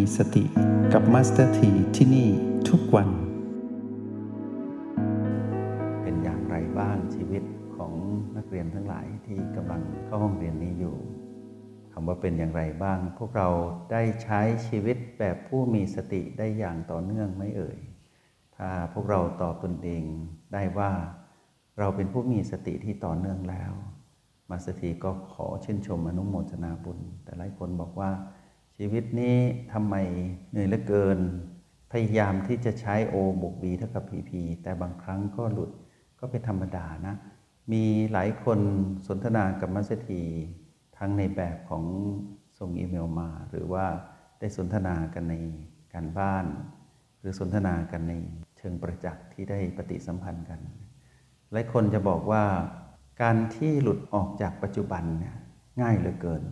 มีสติกับ Master T ที่นี่ทุกวัน เป็นอย่างไรบ้างชีวิตของนักเรียนทั้งหลายที่กำลังเข้าห้องเรียนนี้อยู่คำว่าเป็นอย่างไรบ้าง พวกเราได้ใช้ชีวิตแบบผู้มีสติได้อย่างต่อเนื่องไม่เอ่ย ถ้าพวกเราตอบตนเองได้ว่าเราเป็นผู้มีสติที่ต่อเนื่องแล้ว Master T ก็ขอชื่นชมอนุโมทนาบุญ แต่หลายคนบอกว่า ชีวิตนี้ทำไมเหนื่อยเหลือเกิน พยายามที่จะใช้โอบวกบีเท่ากับพีพีแต่บางครั้งก็หลุดก็เป็นธรรมดานะ มีหลายคนสนทนากับมัสถีทั้งในแบบของส่งอีเมลมา หรือว่าได้สนทนากันในการบ้าน หรือสนทนากันในเชิงประจักษ์ที่ได้ปฏิสัมพันธ์กัน หลายคนจะบอกว่า การที่หลุดออกจากปัจจุบันเนี่ยง่ายเหลือเกิน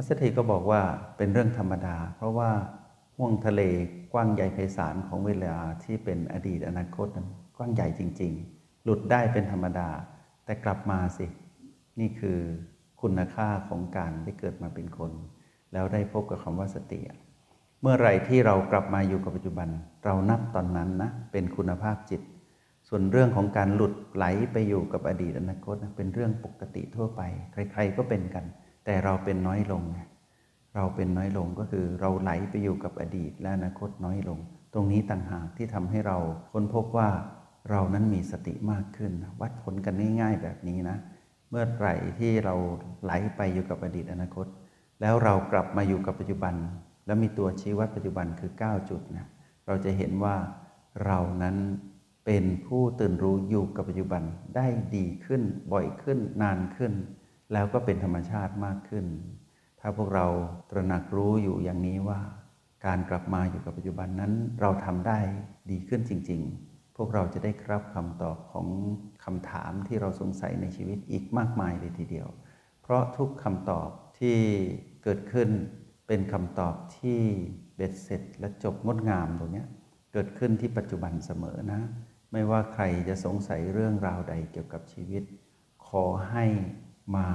มัสถีก็บอกว่าเป็นเรื่องธรรมดา เพราะว่าห่วงทะเลกว้างใหญ่ไพศาลของเวลาที่เป็นอดีตอนาคตนั้นกว้างใหญ่จริง ๆ หลุดได้เป็นธรรมดา แต่กลับมาสิ นี่คือคุณค่าของการได้เกิดมาเป็นคน แล้วได้พบกับคำว่าสติเมื่อไรที่เรากลับมาอยู่กับปัจจุบัน เรานับตอนนั้นนะเป็นคุณภาพจิต ส่วนเรื่องของการหลุดไหลไปอยู่กับอดีตอนาคตนะเป็นเรื่องปกติทั่วไป ใคร ๆก็เป็นกัน แต่เราเป็นน้อยลง เราเป็นน้อยลงก็คือเราไหลไปอยู่กับอดีตและอนาคตน้อยลง ตรงนี้ต่างหากที่ทำให้เราค้นพบว่าเรานั้นมีสติมากขึ้น วัดผลกันง่ายๆแบบนี้นะ เมื่อไหร่ที่เราไหลไปอยู่กับอดีตอนาคต แล้วเรากลับมาอยู่กับปัจจุบัน แล้วมีตัวชี้วัดปัจจุบันคือ 9 จุดนะเราจะเห็นว่าเรานั้นเป็นผู้ตื่นรู้อยู่กับปัจจุบันได้ดีขึ้นบ่อยขึ้นนานขึ้น แล้วก็เป็นธรรมชาติมากขึ้น ถ้าพวกเราตระหนักรู้อยู่อย่างนี้ว่า การกลับมาอยู่กับปัจจุบันนั้น เราทำได้ดีขึ้นจริง ๆ พวกเราจะได้ครับคำตอบของคำถามที่เราสงสัยในชีวิตอีกมากมายเลยทีเดียว เพราะทุกคำตอบที่เกิดขึ้นเป็นคำตอบที่เบ็ดเสร็จและจบงดงามตรงนี้เกิดขึ้นที่ปัจจุบันเสมอนะ ไม่ว่าใครจะสงสัยเรื่องราวใดเกี่ยวกับชีวิต ขอให้ มา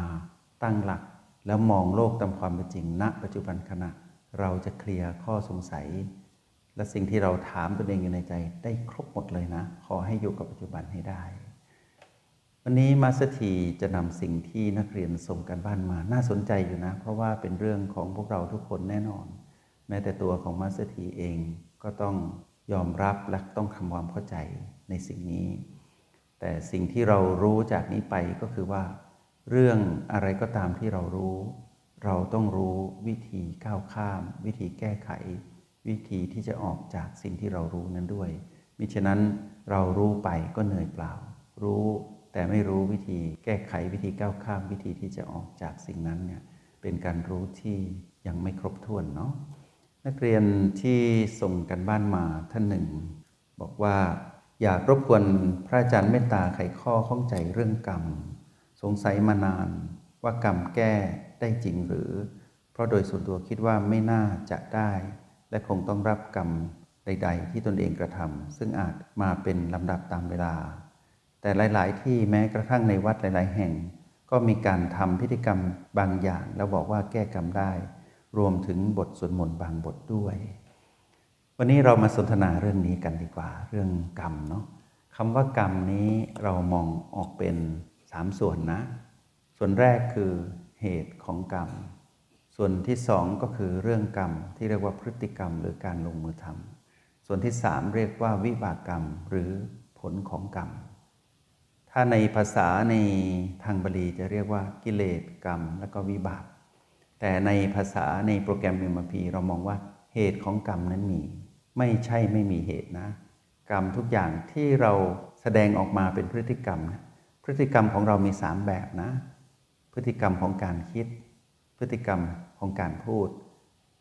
ตั้งหลัก แล้วมองโลกตามความเป็นจริงณ ปัจจุบันขณะเราจะเคลียร์ข้อสงสัย และสิ่งที่เราถามตัวเองอยู่ในใจได้ครบหมดเลยนะ ขอให้อยู่กับปัจจุบันให้ได้ วันนี้มาสถีจะนำสิ่งที่นักเรียนส่งกันบ้านมาน่าสนใจอยู่นะ เพราะว่าเป็นเรื่องของพวกเราทุกคนแน่นอน แม้แต่ตัวของมาสถีเองก็ต้องยอมรับและต้องทำความเข้าใจในสิ่งนี้ แต่สิ่งที่เรารู้จากนี้ไปก็คือว่า เรื่องอะไรก็ตามที่เรารู้ เราต้องรู้วิธีก้าวข้าม วิธีแก้ไข วิธีที่จะออกจากสิ่งที่เรารู้นั้นด้วย มิฉะนั้นเรารู้ไปก็เหนื่อยเปล่า รู้แต่ไม่รู้วิธีแก้ไขวิธีก้าวข้าม วิธีที่จะออกจากสิ่งนั้นเนี่ยเป็นการรู้ที่ยังไม่ครบถ้วนเนาะนักเรียนที่ส่งกันบ้านมาท่านหนึ่ง บอกว่าอยากรบกวนพระอาจารย์เมตตาไขข้อข้องใจเรื่องกรรม สงสัยมานานว่ากรรมแก้ได้จริงหรือ เพราะโดยส่วนตัวคิดว่าไม่น่าจะได้ และคงต้องรับกรรมใด ๆ ที่ตนเองกระทำซึ่งอาจมาเป็นลำดับตามเวลา แต่หลาย ๆ ที่แม้กระทั่งในวัดหลาย ๆ แห่ง ก็มีการทำพิธีกรรมบางอย่าง แล้วบอกว่าแก้กรรมได้ รวมถึงบทสวดมนต์บางบทด้วย วันนี้เรามาสนทนาเรื่องนี้กันดีกว่า เรื่องกรรมเนาะคำว่ากรรมนี้เรามองออกเป็น สามส่วนนะ ส่วนแรกคือเหตุของกรรม ส่วนที่สองก็คือเรื่องกรรมที่เรียกว่าพฤติกรรมหรือการลงมือทำส่วนที่สามเรียกว่าวิบากกรรมหรือผลของกรรม ถ้าในภาษาในทางบาลีจะเรียกว่ากิเลสกรรม และก็วิบาก แต่ในภาษาในโปรแกรมเมมพีเรามองว่าเหตุของกรรมนั้นมี ไม่ใช่ไม่มีเหตุนะ กรรมทุกอย่างที่เราแสดงออกมาเป็นพฤติกรรมนะ พฤติกรรมของเรามีสามแบบนะ พฤติกรรมของการคิด พฤติกรรมของการพูด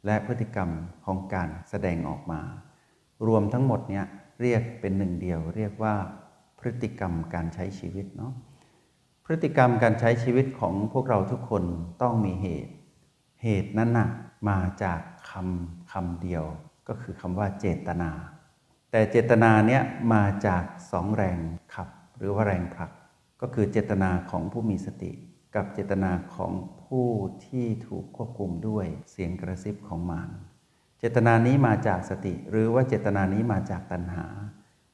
และพฤติกรรมของการแสดงออกมา รวมทั้งหมดเนี่ยเรียกเป็นหนึ่งเดียว เรียกว่าพฤติกรรมการใช้ชีวิตเนาะพฤติกรรมการใช้ชีวิตของพวกเราทุกคนต้องมีเหตุ เหตุนั้นนะ่ะมาจากคำคำเดียวก็คือคำว่าเจตนา แต่เจตนาเนี้ยมาจากสองแรงขับหรือว่าแรงผลัก ก็คือเจตนาของผู้มีสติ กับเจตนาของผู้ที่ถูกควบคุมด้วยเสียงกระซิบของมารเจตนานี้มาจากสติ หรือว่าเจตนานี้มาจากตัณหา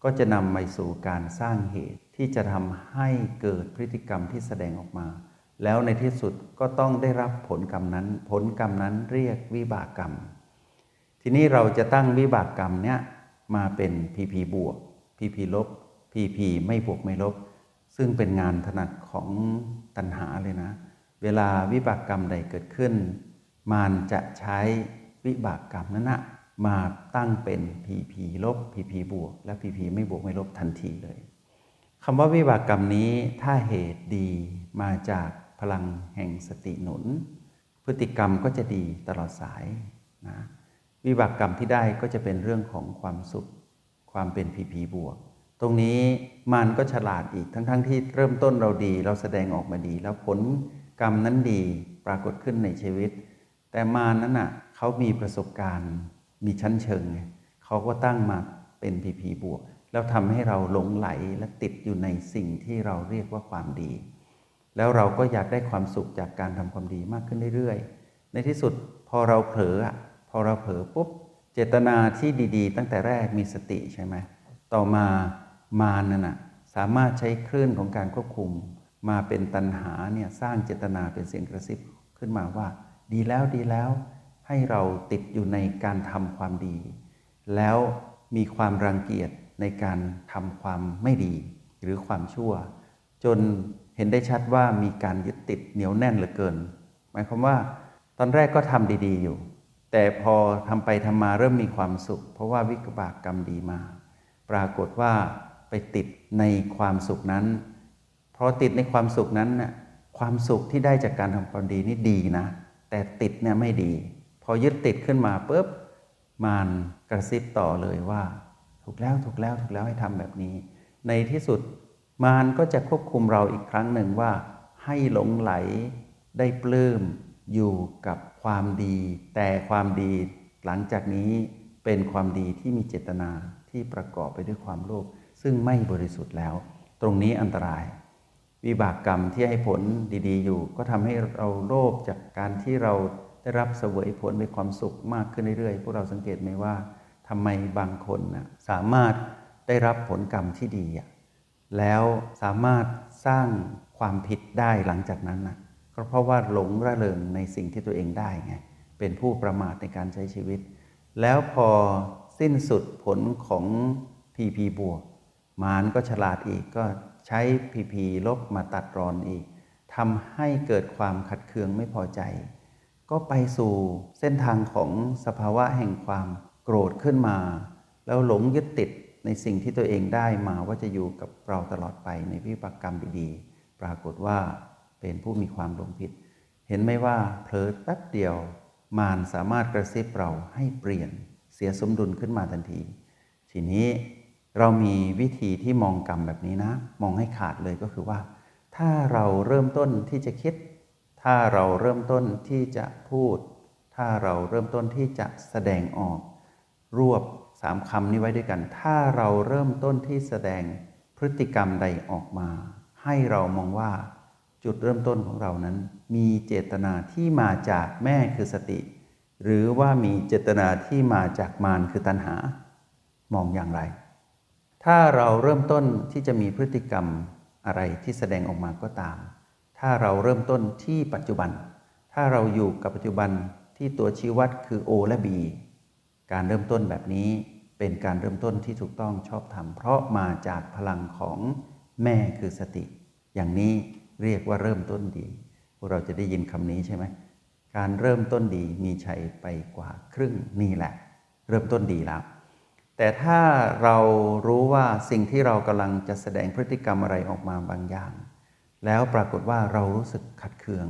ก็จะนำไปสู่การสร้างเหตุที่จะทำให้เกิดพฤติกรรมที่แสดงออกมา แล้วในที่สุดก็ต้องได้รับผลกรรมนั้น ผลกรรมนั้นเรียกวิบากกรรม ทีนี้เราจะตั้งวิบากกรรมเนี้ยมาเป็นพีพีบวกพีพีลบพีพีไม่บวกไม่ลบ ซึ่งเป็นงานถนัดของตัณหาเลยนะ เวลาวิบากกรรมใดเกิดขึ้น มานจะใช้วิบากกรรมนั้นนะมาตั้งเป็นพีพีลบพีพีบวก และพีพีไม่บวกไม่ลบทันทีเลยคำว่าวิบากกรรมนี้ถ้าเหตุดีมาจากพลังแห่งสติหนุน พฤติกรรมก็จะดีตลอดสายนะวิบากกรรมที่ได้ก็จะเป็นเรื่องของความสุข ความเป็นพีพีบวก ตรงนี้มันก็ฉลาดอีกทั้งๆทที่เริ่มต้นเราดี เราแสดงออกมาดี แล้วผลกรรมนั้นดีปรากฏขึ้นในชีวิต แต่มานั้นน่ะเขามีประสบการณ์มีชั้นเชิงไงเขาก็ตั้งมาเป็นพีพีบวก แล้วทำให้เราหลงไหลและติดอยู่ในสิ่งที่เราเรียกว่าความดี แล้วเราก็อยากได้ความสุขจากการทำความดีมากขึ้นเรื่อยๆ ในที่สุดพอเราเผลอพอเราเผลอปุ๊บ เจตนาที่ดี ๆ ตั้งแต่แรกมีสติใช่ไหมต่อมา มานั่นน่ะสามารถใช้คลื่นของการควบคุม มาเป็นตัณหาเนี่ยสร้างเจตนาเป็นเสียงกระซิบขึ้นมาว่า ดีแล้วดีแล้ว ให้เราติดอยู่ในการทำความดี แล้วมีความรังเกียจในการทำความไม่ดี หรือความชั่ว จนเห็นได้ชัดว่ามีการยึดติดเหนียวแน่นเหลือเกิน หมายความว่า ตอนแรกก็ทำดี ๆ อยู่ แต่พอทำไปทำมาเริ่มมีความสุข เพราะว่าวิกบากกรรมดีมา ปรากฏว่า ไปติดในความสุขนั้น เพราะติดในความสุขนั้นน่ะความสุขที่ได้จากการทำความดีนี่ดีนะ แต่ติดเนี่ยไม่ดี พอยึดติดขึ้นมาปุ๊บมานกระซิบต่อเลยว่า ถูกแล้วถูกแล้วถูกแล้วให้ทำแบบนี้ ในที่สุดมารก็จะควบคุมเราอีกครั้งหนึ่งว่า ให้หลงไหลได้ปลื้มอยู่กับความดี แต่ความดีหลังจากนี้เป็นความดีที่มีเจตนาที่ประกอบไปด้วยความโลภ ซึ่งไม่บริสุทธิ์แล้ว ตรงนี้อันตราย วิบากกรรมที่ให้ผลดี ๆ อยู่ ก็ทำให้เราโลภจากการที่เราได้รับเสวยผลมีความสุขมากขึ้นเรื่อยๆ พวกเราสังเกตไหมว่าทำไมบางคนนะสามารถได้รับผลกรรมที่ดี แล้วสามารถสร้างความผิดได้หลังจากนั้นนะก็เพราะว่าหลงระเริงในสิ่งที่ตัวเองได้ไง เป็นผู้ประมาทในการใช้ชีวิต แล้วพอสิ้นสุดผลของพีพีบวก มารก็ฉลาดอีกก็ใช้พีพีลบมาตัดรอนอีกทำให้เกิดความขัดเคืองไม่พอใจ ก็ไปสู่เส้นทางของสภาวะแห่งความโกรธขึ้นมา แล้วหลงยึดติดในสิ่งที่ตัวเองได้มาว่าจะอยู่กับเราตลอดไปในวิบากกรรมดีๆ ปรากฏว่าเป็นผู้มีความหลงผิด เห็นไหมว่าเผลอแป๊บเดียว มารสามารถกระซิบเราให้เปลี่ยนเสียสมดุลขึ้นมาทันที ทีนี้ เรามีวิธีที่มองกรรมแบบนี้นะ มองให้ขาดเลยก็คือว่า ถ้าเราเริ่มต้นที่จะคิด ถ้าเราเริ่มต้นที่จะพูด ถ้าเราเริ่มต้นที่จะแสดงออก รวบสามคำนี้ไว้ด้วยกัน ถ้าเราเริ่มต้นที่แสดงพฤติกรรมใดออกมา ให้เรามองว่าจุดเริ่มต้นของเรานั้น มีเจตนาที่มาจากแม่คือสติ หรือว่ามีเจตนาที่มาจากมารคือตัณหา มองอย่างไร ถ้าเราเริ่มต้นที่จะมีพฤติกรรมอะไรที่แสดงออกมาก็ตาม ถ้าเราเริ่มต้นที่ปัจจุบัน ถ้าเราอยู่กับปัจจุบันที่ตัวชี้วัดคือ O และ B การเริ่มต้นแบบนี้เป็นการเริ่มต้นที่ถูกต้องชอบธรรมเพราะมาจากพลังของแม่คือสติ อย่างนี้เรียกว่าเริ่มต้นดี พวกเราจะได้ยินคำนี้ใช่ไหม การเริ่มต้นดีมีชัยไปกว่าครึ่งนี่แหละ เริ่มต้นดีแล้ว แต่ถ้าเรารู้ว่าสิ่งที่เรากำลังจะแสดงพฤติกรรมอะไรออกมาบางอย่าง แล้วปรากฏว่าเรารู้สึกขัดเคือง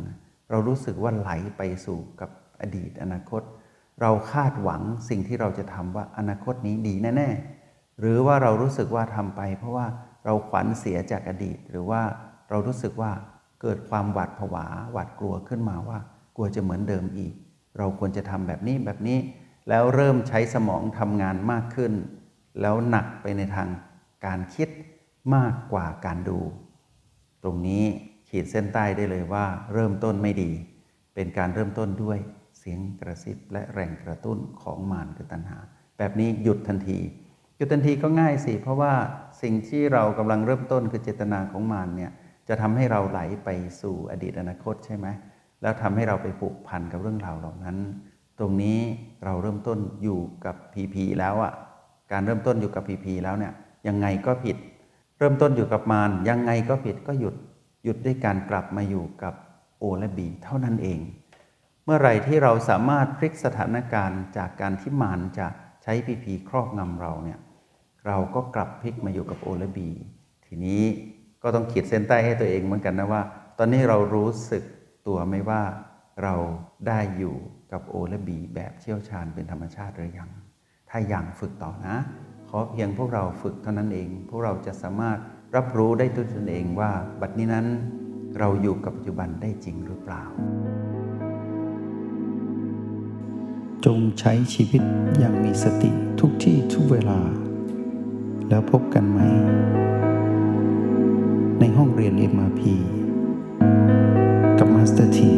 เรารู้สึกว่าไหลไปสู่กับอดีตอนาคต เราคาดหวังสิ่งที่เราจะทำว่าอนาคตนี้ดีแน่ๆหรือว่าเรารู้สึกว่าทำไป เพราะว่าเราขวัญเสียจากอดีต หรือว่าเรารู้สึกว่าเกิดความหวาดผวาหวาดกลัวขึ้นมาว่า กลัวจะเหมือนเดิมอีก เราควรจะทำแบบนี้แบบนี้ แล้วเริ่มใช้สมองทำงานมากขึ้น แล้วหนักไปในทางการคิดมากกว่าการดู ตรงนี้ขีดเส้นใต้ได้เลยว่า เริ่มต้นไม่ดี เป็นการเริ่มต้นด้วยเสียงกระซิบและแรงกระตุ้นของมารคือตัณหา แบบนี้หยุดทันทีหยุดทันทีก็ง่ายสิ เพราะว่าสิ่งที่เรากำลังเริ่มต้นคือเจตนาของมารเนี่ยจะทำให้เราไหลไปสู่อดีตอนาคตใช่ไหมแล้วทำให้เราไปผูกพันกับเรื่องราวเหล่านั้น ตรงนี้เราเริ่มต้นอยู่กับพีพีแล้วอะ่ะการเริ่มต้นอยู่กับพีพีแล้วเนี่ยยังไงก็ผิด เริ่มต้นอยู่กับมารยังไงก็ผิดก็หยุดหยุดด้วยการกลับมาอยู่กับโอและบีเท่านั้นเอง เมื่อไรที่เราสามารถพลิกสถานการณ์จากการที่มารจะใช้พีพีครอบงำเราเนี่ยเราก็กลับพลิกมาอยู่กับโอและบีทีนี้ก็ต้องขีดเส้นใต้ให้ตัวเองเหมือนกันนะว่า ตอนนี้เรารู้สึกตัวไม่ว่าเราได้อยู่ กับโอและบีแบบเชี่ยวชาญเป็นธรรมชาติหรือยัง ถ้าย่างฝึกต่อนะ ขอเพียงพวกเราฝึกเท่านั้นเอง พวกเราจะสามารถรับรู้ได้ด้วตนเองว่า บัดนี้นั้นเราอยู่กับปัจจุบันได้จริงหรือเปล่า จงใช้ชีวิตอย่างมีสติทุกที่ทุกเวลา แล้วพบกันไหม ในห้องเรียน MRP กับ Master T